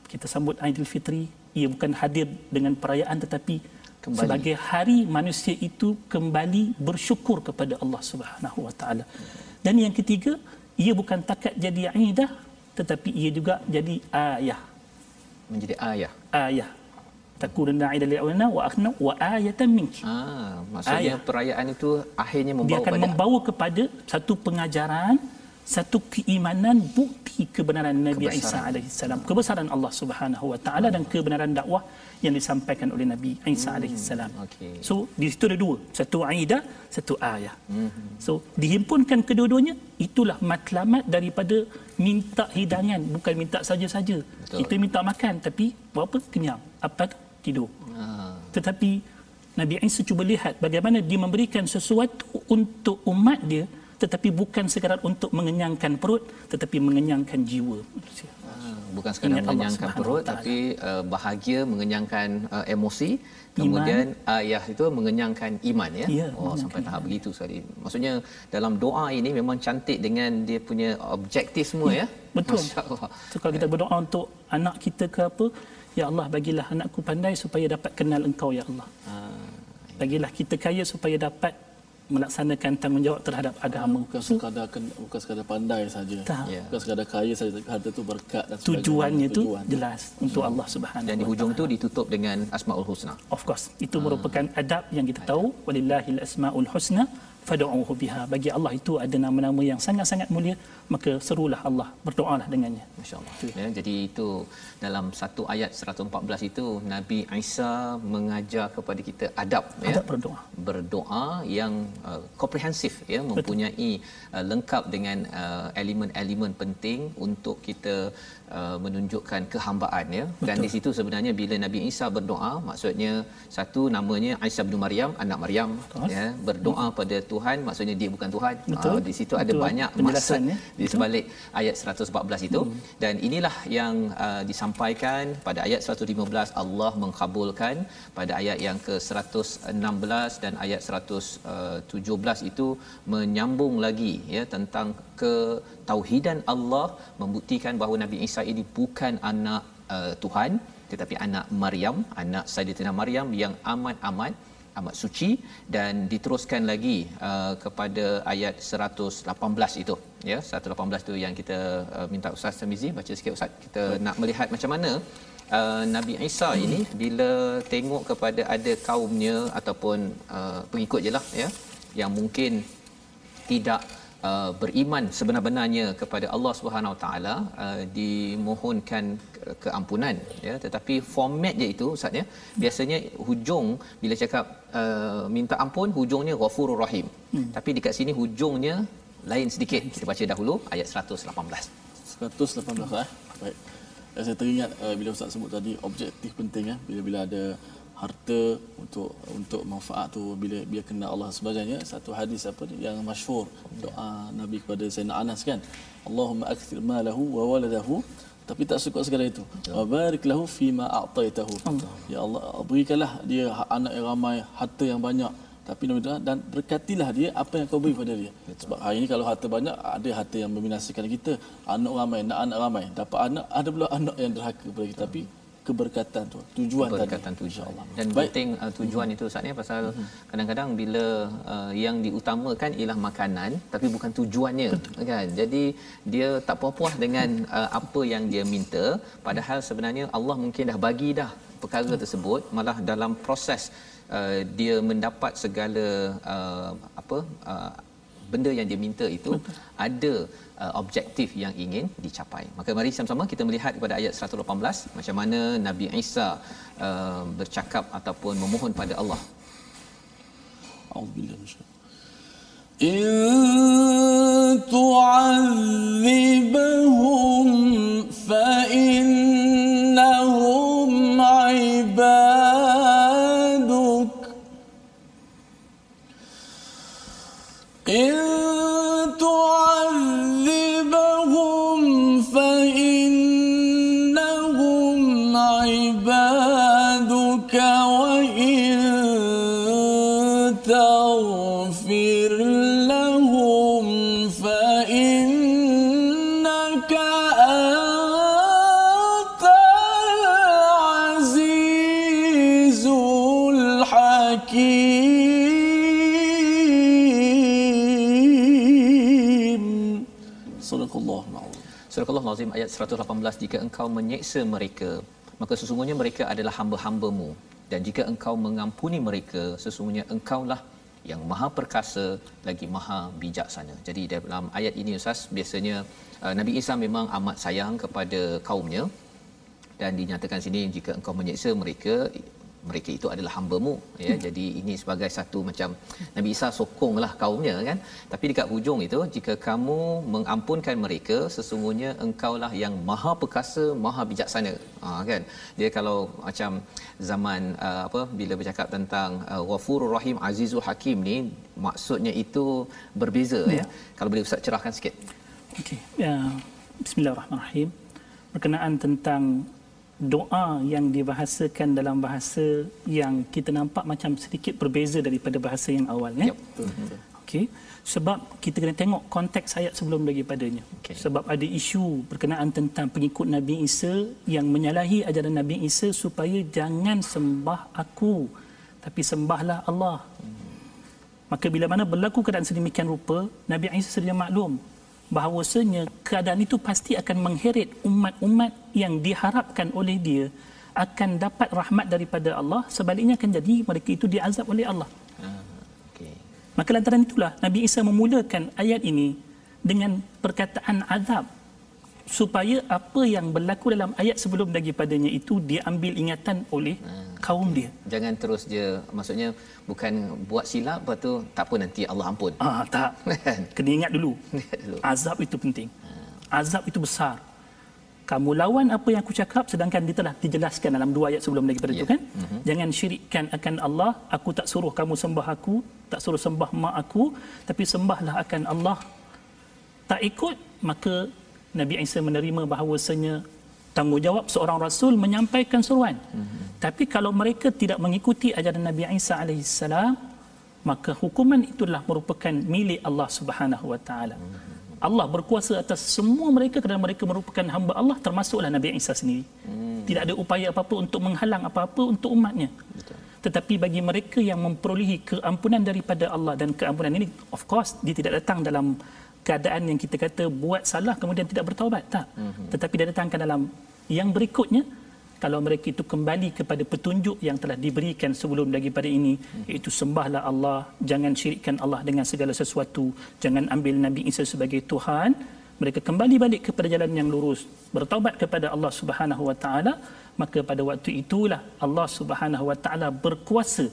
Kita sambut Aidilfitri, ia bukan hadir dengan perayaan tetapi kembali. sebagai hari manusia itu kembali bersyukur kepada Allah Subhanahu Wa Taala. Dan yang ketiga, ia bukan takat jadi aidah tetapi ia juga jadi ayah. Menjadi ayah. Ayah. Takununa aidah li'awna wa akhna wa ayatan minki. Ah, maksudnya ayah. perayaan itu akhirnya membawa dia akan kepada... membawa kepada satu pengajaran satu keimanan bukti kebenaran Nabi kebesaran. Isa alaihi salam kebesaran Allah Subhanahu wa taala dan kebenaran dakwah yang disampaikan oleh Nabi Isa hmm. alaihi salam. Okay. So di situ ada dua, satu aidah, satu ayah. Hmm. So dihimpunkan kedua-duanya itulah matlamat daripada minta hidangan bukan minta saja-saja. Kita minta makan tapi buat apa? Kenyang. Apa tu? Tidur. Ha. Tetapi Nabi Isa cuba lihat bagaimana dia memberikan sesuatu untuk umat dia tetapi bukan sekadar untuk mengenyangkan perut tetapi mengenyangkan jiwa manusia. Ah, bukan sekadar Ingat mengenyangkan perut tapi uh, bahagia mengenyangkan uh, emosi kemudian iman. ayah itu mengenyangkan iman ya. ya oh sampai tahap iman. begitu sekali. Maksudnya dalam doa ini memang cantik dengan dia punya objektif semua ya. ya? Betul. So, kalau kita berdoa untuk anak kita ke apa, ya Allah bagilah anakku pandai supaya dapat kenal Engkau ya Allah. Ah, bagilah kita kaya supaya dapat melaksanakan tanggungjawab terhadap agama. Bukan sekadar bukan sekadar pandai saja. Ya. bukan sekadar kaya saja harta itu berkat dan tujuannya itu jelas untuk hmm. Allah Subhanahu dan di hujung tu ditutup dengan asmaul husna. Of course itu hmm. merupakan adab yang kita tahu. Walillahil asmaul husna fad'uhu biha. Bagi Allah itu ada nama-nama yang sangat-sangat mulia maka serulah Allah berdoalah dengannya. Masyaallah. Ya jadi itu dalam satu ayat 114 itu Nabi Isa mengajar kepada kita adab, adab ya berdoa. Berdoa yang uh, komprehensif ya mempunyai uh, lengkap dengan uh, elemen-elemen penting untuk kita uh, menunjukkan kehambaan ya Betul. dan di situ sebenarnya bila Nabi Isa berdoa maksudnya satu namanya Isa bin Maryam anak Maryam ya berdoa hmm. pada Tuhan maksudnya dia bukan Tuhan Betul. Uh, di situ Betul. ada banyak maksud ya? di sebalik Betul. ayat 114 itu hmm. dan inilah yang uh, disampaikan pada ayat 115 Allah mengkabulkan pada ayat yang ke 116 dan ayat 117 itu menyambung lagi ya tentang ketauhidan Allah membuktikan bahawa Nabi Isa ini bukan anak uh, Tuhan tetapi anak Maryam anak Sayyidatina Maryam yang amat-amat amat suci dan diteruskan lagi uh, kepada ayat 118 itu ya 118 itu yang kita uh, minta Ustaz Tamizi baca sikit Ustaz kita hmm. nak melihat macam mana uh, Nabi Isa ini bila tengok kepada ada kaumnya ataupun uh, pengikut jelah ya yang mungkin tidak beriman sebenar-benarnya kepada Allah Subhanahu Wa Taala uh, dimohonkan keampunan ya. Tetapi format dia itu ustaz ya biasanya hujung bila cakap uh, minta ampun hujungnya ghafurur rahim. Hmm. tapi dekat sini hujungnya lain sedikit. Kita baca dahulu ayat 118 118 eh? Baik. Saya teringat uh, bila ustaz sebut tadi objektif penting eh bila-bila ada harta untuk untuk manfaat tu bila dia kena Allah sebagainya. Satu hadis apa ni? Yang masyhur doa Nabi kepada Sayyidina Anas kan? Allahumma akthir malahu wa waladahu. Tapi tak suka sekadar itu. Wa barik lahu fi ma a'taitahu ya Allah berikanlah dia anak yang ramai harta yang banyak. Tapi dan berkatilah dia apa yang kau beri pada dia. Sebab hari ini kalau harta banyak ada harta yang membinasakan kita. Anak ramai nak anak ramai. Dapat anak ada pula anak yang derhaka kepada kita. Tapi keberkatan tu tujuan keberkatan tadi tujuan dan Baik. penting uh, tujuan itu saatnya pasal hmm. kadang-kadang bila uh, yang diutamakan ialah makanan tapi bukan tujuannya kan? Jadi dia tak puas-puas dengan uh, apa yang dia minta. Padahal sebenarnya Allah mungkin dah bagi dah perkara tersebut malah dalam proses uh, dia mendapat segala uh, apa uh, benda yang dia minta itu Betul. ada uh, objektif yang ingin dicapai. Maka mari sama-sama kita melihat kepada ayat 118 macam mana Nabi Isa uh, bercakap ataupun memohon pada Allah. Auzubillahi minasyaitanir إن تعذبهم فإنهم Al-Azim ayat 118 jika engkau menyeksa mereka maka sesungguhnya mereka adalah hamba-hambamu dan jika engkau mengampuni mereka sesungguhnya engkaulah yang maha perkasa lagi maha bijaksana. Jadi dalam ayat ini Ustaz biasanya uh, Nabi Isa memang amat sayang kepada kaumnya dan dinyatakan sini jika engkau menyeksa mereka mereka itu adalah hamba-Mu ya. Hmm. jadi ini sebagai satu macam Nabi Isa sokonglah kaumnya kan. Tapi dekat hujung itu jika kamu mengampunkan mereka sesungguhnya engkaulah yang maha perkasa maha bijaksana. Ha, kan. Dia kalau macam zaman uh, apa bila bercakap tentang uh, Ghafurur Rahim Azizul Hakim ni maksudnya itu berbeza ya, ya. kalau boleh Ustaz cerahkan sikit. Okey. Ya bismillahirrahmanirrahim. Berkenaan tentang doa yang dibahasakan dalam bahasa yang kita nampak macam sedikit berbeza daripada bahasa yang awal ya. Yep. Okey. Sebab kita kena tengok konteks ayat sebelum daripadanya. Okay. Sebab ada isu berkenaan tentang pengikut Nabi Isa yang menyalahi ajaran Nabi Isa supaya jangan sembah aku tapi sembahlah Allah. Hmm. Maka bila mana berlaku keadaan sedemikian rupa, Nabi Isa sedia maklum bahawasanya keadaan itu pasti akan mengheret umat-umat yang diharapkan oleh dia akan dapat rahmat daripada Allah sebaliknya akan jadi mereka itu diazab oleh Allah. Ah, okay. Maka lantaran itulah Nabi Isa memulakan ayat ini dengan perkataan azab supaya apa yang berlaku dalam ayat sebelum daripadanya itu diambil ingatan oleh hmm kaum dia. Jangan terus dia maksudnya bukan buat silap lepas tu tak apa nanti Allah ampun. Ah tak. Kan? Kena ingat dulu. Azab itu penting. Azab itu besar. Kamu lawan apa yang aku cakap sedangkan dia telah dijelaskan dalam dua ayat sebelum lagi pada yeah. itu kan. Mm-hmm. Jangan syirikkan akan Allah. Aku tak suruh kamu sembah aku, tak suruh sembah mak aku, tapi sembahlah akan Allah. Tak ikut maka Nabi Isa menerima bahawasanya tanggungjawab seorang rasul menyampaikan seruan. Mm-hmm. Tapi kalau mereka tidak mengikuti ajaran Nabi Isa alaihissalam, maka hukuman itulah merupakan milik Allah Subhanahu wa taala. Mm-hmm. Allah berkuasa atas semua mereka kerana mereka merupakan hamba Allah termasuklah Nabi Isa sendiri. Mm-hmm. Tidak ada upaya apa-apa untuk menghalang apa-apa untuk umatnya. Betul. Tetapi bagi mereka yang memperolehi keampunan daripada Allah dan keampunan ini of course dia tidak datang dalam keadaan yang kita kata buat salah kemudian tidak bertaubat tak. Mm-hmm. Tetapi dia datangkan dalam yang berikutnya kalau mereka itu kembali kepada petunjuk yang telah diberikan sebelum daripada ini iaitu sembahlah Allah jangan syirikkan Allah dengan segala sesuatu jangan ambil Nabi Isa sebagai Tuhan mereka kembali balik kepada jalan yang lurus bertaubat kepada Allah Subhanahu wa taala maka pada waktu itulah Allah Subhanahu wa taala berkuasa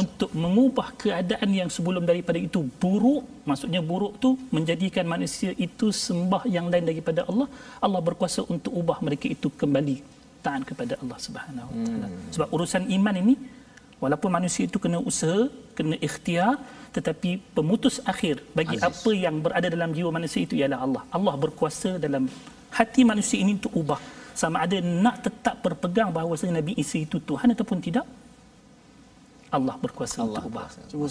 untuk mengubah keadaan yang sebelum daripada itu buruk maksudnya buruk tu menjadikan manusia itu sembah yang lain daripada Allah Allah berkuasa untuk ubah mereka itu kembali taat kepada Allah Subhanahu Wa Taala. Hmm. Sebab urusan iman ini walaupun manusia itu kena usaha, kena ikhtiar tetapi pemutus akhir bagi Aziz. apa yang berada dalam jiwa manusia itu ialah Allah. Allah berkuasa dalam hati manusia ini untuk ubah sama ada nak tetap berpegang bahawa Nabi Isa itu Tuhan ataupun tidak. Allah berkuasa Allah untuk ubah. Cuma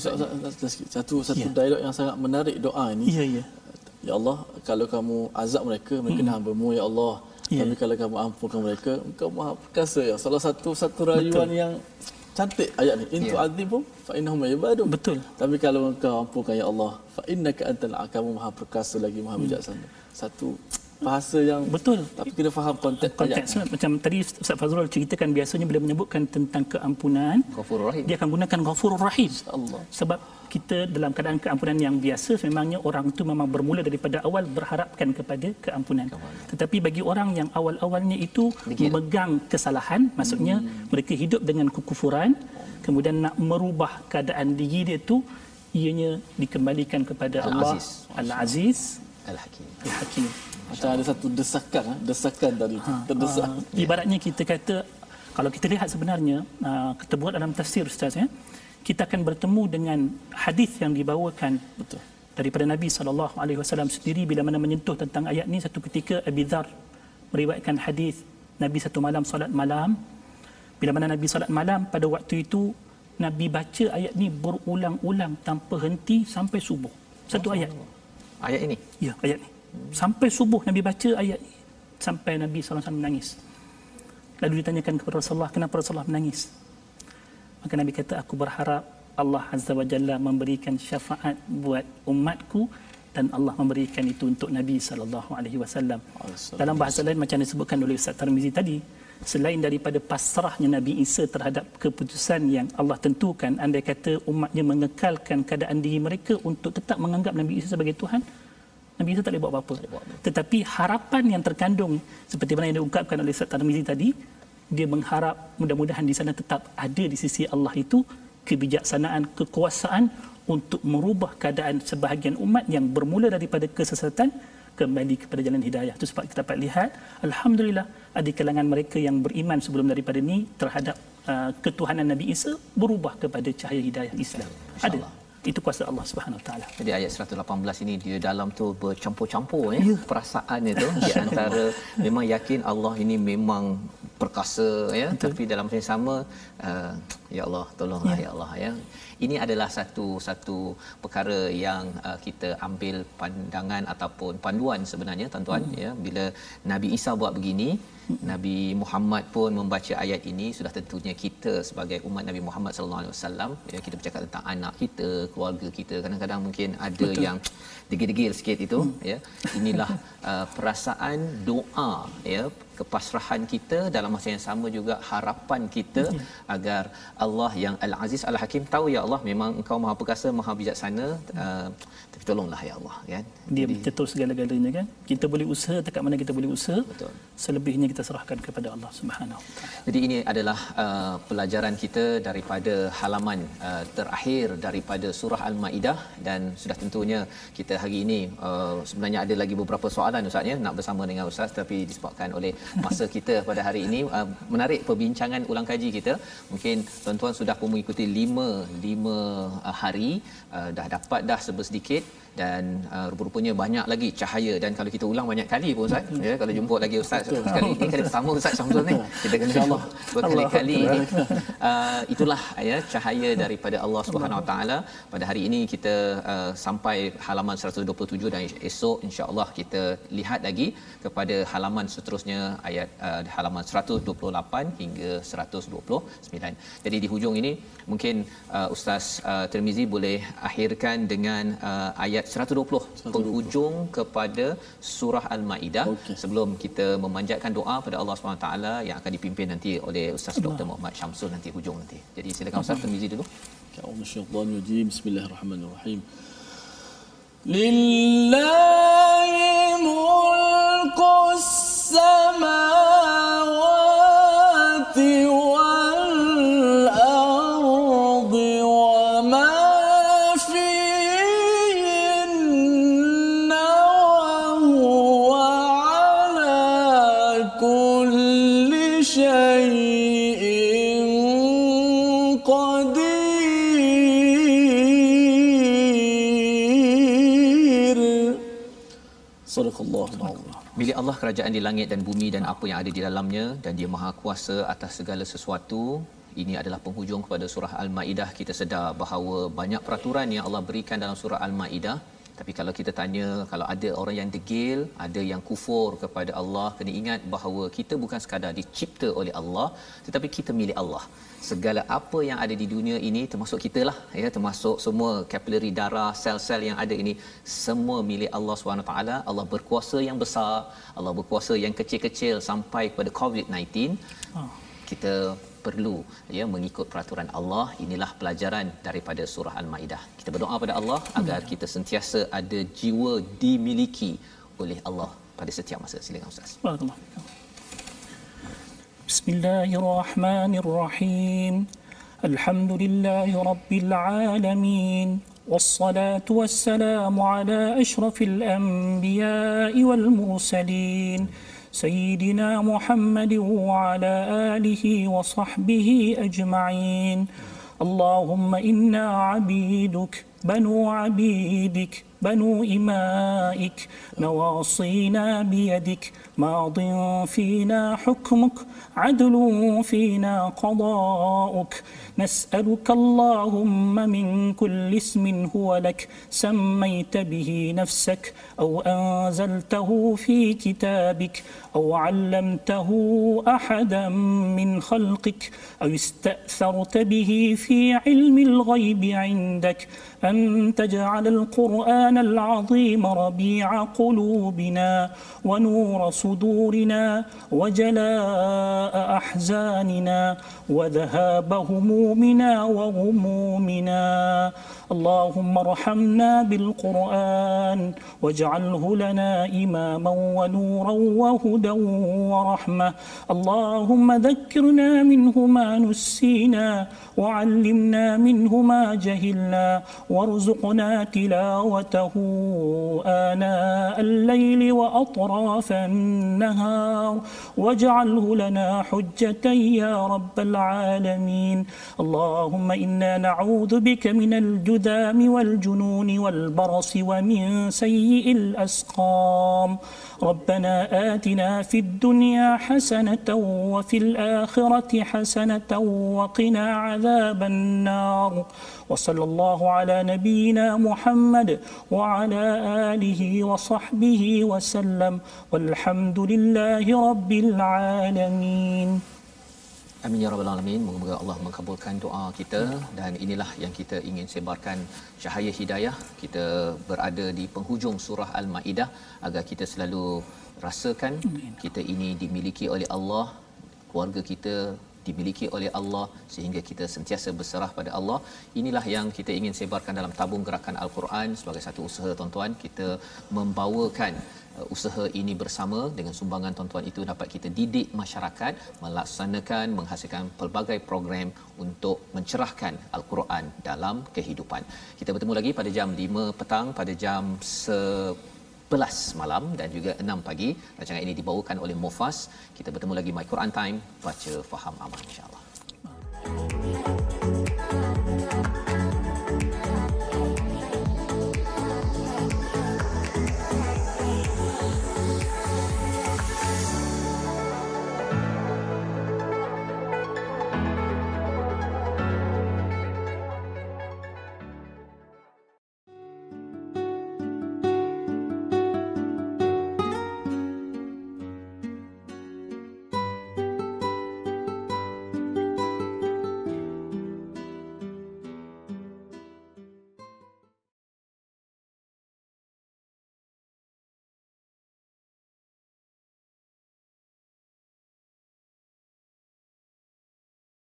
satu satu ya. dialog yang sangat menarik doa ini. Ya ya. Ya Allah, kalau kamu azab mereka, mereka hmm. hamba-Mu ya Allah. Yeah. Tapi kalau kamu ampunkan mereka, engkau maha perkasa ya. Salah satu satu rayuan Betul. yang cantik ayat ni. Intu yeah. azibu fa innahum yabadu. Betul. Tapi kalau engkau ampunkan ya Allah, fa innaka antal kamu maha perkasa lagi maha hmm. bijaksana. Satu bahasa yang betul. tapi kita faham konteks konteks macam tadi Ustaz Fazrul ceritakan biasanya bila menyebutkan tentang keampunan ghafurur rahim. dia akan gunakan ghafurur rahim. Allah sebab kita dalam keadaan keampunan yang biasa memangnya orang itu memang bermula daripada awal berharapkan kepada keampunan. Tetapi bagi orang yang awal-awalnya itu Dikira. memegang kesalahan maksudnya hmm. mereka hidup dengan kekufuran kemudian nak merubah keadaan diri dia itu ianya dikembalikan kepada Al-Aziz. Allah Al-Aziz. Al-Hakim. Al-Hakim macam ada satu desakan ha? desakan tadi. Ha, terdesak. ha, ibaratnya kita kata kalau kita lihat sebenarnya uh, kita buat dalam tafsir ustaz ya kita akan bertemu dengan hadis yang dibawakan betul. daripada Nabi sallallahu alaihi wasallam sendiri bila mana menyentuh tentang ayat ni. Satu ketika Abi Dzar meriwayatkan hadis Nabi satu malam solat malam. Bila mana Nabi solat malam pada waktu itu Nabi baca ayat ni berulang-ulang tanpa henti sampai subuh. Satu ayat. Ayat ini? Ya ayat ni Sampai subuh Nabi baca ayat ini. Sampai Nabi SAW menangis. Lalu ditanyakan kepada Rasulullah, kenapa Rasulullah menangis? Maka Nabi kata, aku berharap Allah Azza wa Jalla memberikan syafaat buat umatku dan Allah memberikan itu untuk Nabi sallallahu alaihi wasallam. Dalam bahasa lain macam disebutkan oleh Ustaz Tarmizi tadi, selain daripada pasrahnya Nabi Isa terhadap keputusan yang Allah tentukan, andai kata umatnya mengekalkan keadaan diri mereka untuk tetap menganggap Nabi Isa sebagai Tuhan, Nabi Isa tak boleh buat apa-apa. Tetapi harapan yang terkandung seperti mana yang diungkapkan oleh Ustaz Tarmizi tadi, dia mengharap mudah-mudahan di sana tetap ada di sisi Allah itu kebijaksanaan, kekuasaan untuk merubah keadaan sebahagian umat yang bermula daripada kesesatan kembali kepada jalan hidayah. Itu sebab kita dapat lihat, Alhamdulillah, ada kalangan mereka yang beriman sebelum daripada ini terhadap uh, ketuhanan Nabi Isa berubah kepada cahaya hidayah Islam. Ada itu kuasa Allah Subhanahu Wa Taala. Jadi ayat 118 ini dia dalam tu bercampur-campur ya, ya. perasaan itu di antara memang yakin Allah ini memang perkasa ya Betul. tapi dalam masa yang sama uh, ya Allah tolonglah ya. ya Allah ya ini adalah satu satu perkara yang uh, kita ambil pandangan ataupun panduan sebenarnya tuan-tuan hmm. ya bila Nabi Isa buat begini hmm. Nabi Muhammad pun membaca ayat ini sudah tentunya kita sebagai umat Nabi Muhammad sallallahu alaihi wasallam ya kita bercakap tentang anak kita keluarga kita kadang-kadang mungkin ada Betul. yang degil-degil sikit itu hmm. ya inilah uh, perasaan doa ya kepasrahan kita dalam masa yang sama juga harapan kita hmm. agar Allah yang Al-Aziz Al-Hakim tahu ya Allah memang engkau Maha Perkasa Maha Bijaksana uh, tapi tolonglah ya Allah kan? Dia betul segala-galanya kan? Kita boleh usaha dekat mana kita boleh usaha betul. selebihnya kita serahkan kepada Allah Subhanahu jadi ini adalah uh, pelajaran kita daripada halaman uh, terakhir daripada surah Al-Maidah dan sudah tentunya kita hari ini uh, sebenarnya ada lagi beberapa soalan ustaz ya nak bersama dengan ustaz tapi disebabkan oleh masa kita pada hari ini. Uh, menarik perbincangan ulang kaji kita. Mungkin tuan-tuan sudah pun mengikuti 5 5 uh, hari. Uh, dah dapat dah sedikit dan uh, rupa-rupanya banyak lagi cahaya. Dan kalau kita ulang banyak kali pun Ustaz ya kalau jumpa lagi Ustaz sekali ini kali pertama Ustaz Syamsul ni. Kita kena insyaallah. berkali-kali ini uh, itulah ya cahaya daripada Allah Subhanahu Wa Taala. Pada hari ini kita uh, sampai halaman 127 dan esok insya-Allah kita lihat lagi kepada halaman seterusnya ayat uh, halaman 128 hingga 129 jadi di hujung ini mungkin uh, Ustaz uh, Termizi boleh akhirkan dengan uh, ayat 120, 120 penghujung kepada surah Al-Maidah okay. sebelum kita memanjatkan doa pada Allah SWT yang akan dipimpin nanti oleh Ustaz Dr. Muhammad Syamsul nanti hujung nanti. Jadi silakan Ustaz Termizi dulu. Bismillahirrahmanirrahim. Lillahi mulkus samawati Milik Allah kerajaan di langit dan bumi dan apa yang ada di dalamnya dan dia maha kuasa atas segala sesuatu. Ini adalah penghujung kepada surah Al-Maidah. Kita sedar bahawa banyak peraturan yang Allah berikan dalam surah Al-Maidah. Tapi kalau kita tanya, kalau ada orang yang degil, ada yang kufur kepada Allah, kena ingat bahawa kita bukan sekadar dicipta oleh Allah, tetapi kita milik Allah. Segala apa yang ada di dunia ini termasuk kita lah ya termasuk semua kapilari darah sel-sel yang ada ini semua milik Allah SWT Allah berkuasa yang besar Allah berkuasa yang kecil-kecil sampai kepada COVID-19 oh. kita perlu ya mengikut peraturan Allah inilah pelajaran daripada surah al-maidah kita berdoa pada Allah agar hmm. kita sentiasa ada jiwa dimiliki oleh Allah pada setiap masa silakan ustaz Barakallahu بسم الله الرحمن الرحيم الحمد لله رب العالمين والصلاة والسلام على أشرف الأنبياء والمرسلين سيدنا محمد وعلى آله وصحبه أجمعين اللهم إنا عبيدك بنو عبيدك بنو إمائك نواصينا بيدك ماض فينا حكمك عدل فينا قضاؤك. نسألك اللهم من كل اسم هو لك سميت به نفسك أو أنزلته في كتابك أو علمته أحدا من خلقك أو استأثرت به في علم الغيب عندك أن تجعل القرآن العظيم ربيع قلوبنا ونور صدورنا وجلاء أحزاننا وذهاب همومنا وغمومنا اللهم ارحمنا بالقرآن واجعله لنا إماما ونورا وهدى ورحمة. اللهم ذكرنا منه ما نسينا وعلمنا منه ما جهلنا وارزقنا تلاوته آناء الليل وأطراف النهار. واجعله لنا حجة يا رب العالمين. اللهم إنا نعوذ بك من الجذام والجنون والبرص ومن سيء الأسقام. ربنا آتنا في الدنيا حسنة وفي الآخرة حسنة وقنا عذاب النار. وصلى الله على نبينا محمد وعلى آله وصحبه وسلم. والحمد لله رب العالمين. Amin ya rabbal alamin. Moga-moga Allah mengabulkan doa kita dan inilah yang kita ingin sebarkan cahaya hidayah. Kita berada di penghujung surah Al-Maidah agar kita selalu rasakan kita ini dimiliki oleh Allah, keluarga kita dimiliki oleh Allah sehingga kita sentiasa berserah pada Allah. Inilah yang kita ingin sebarkan dalam tabung gerakan Al-Quran sebagai satu usaha tuan-tuan kita membawakan uh, usaha ini bersama dengan sumbangan tuan-tuan itu dapat kita didik masyarakat melaksanakan menghasilkan pelbagai program untuk mencerahkan Al-Quran dalam kehidupan. Kita bertemu lagi pada jam 5 petang pada jam 11 malam dan juga 6 pagi. Rancangan ini dibawakan oleh Mufas. Kita bertemu lagi My Quran Time. Baca, faham, aman insyaAllah. Thank you.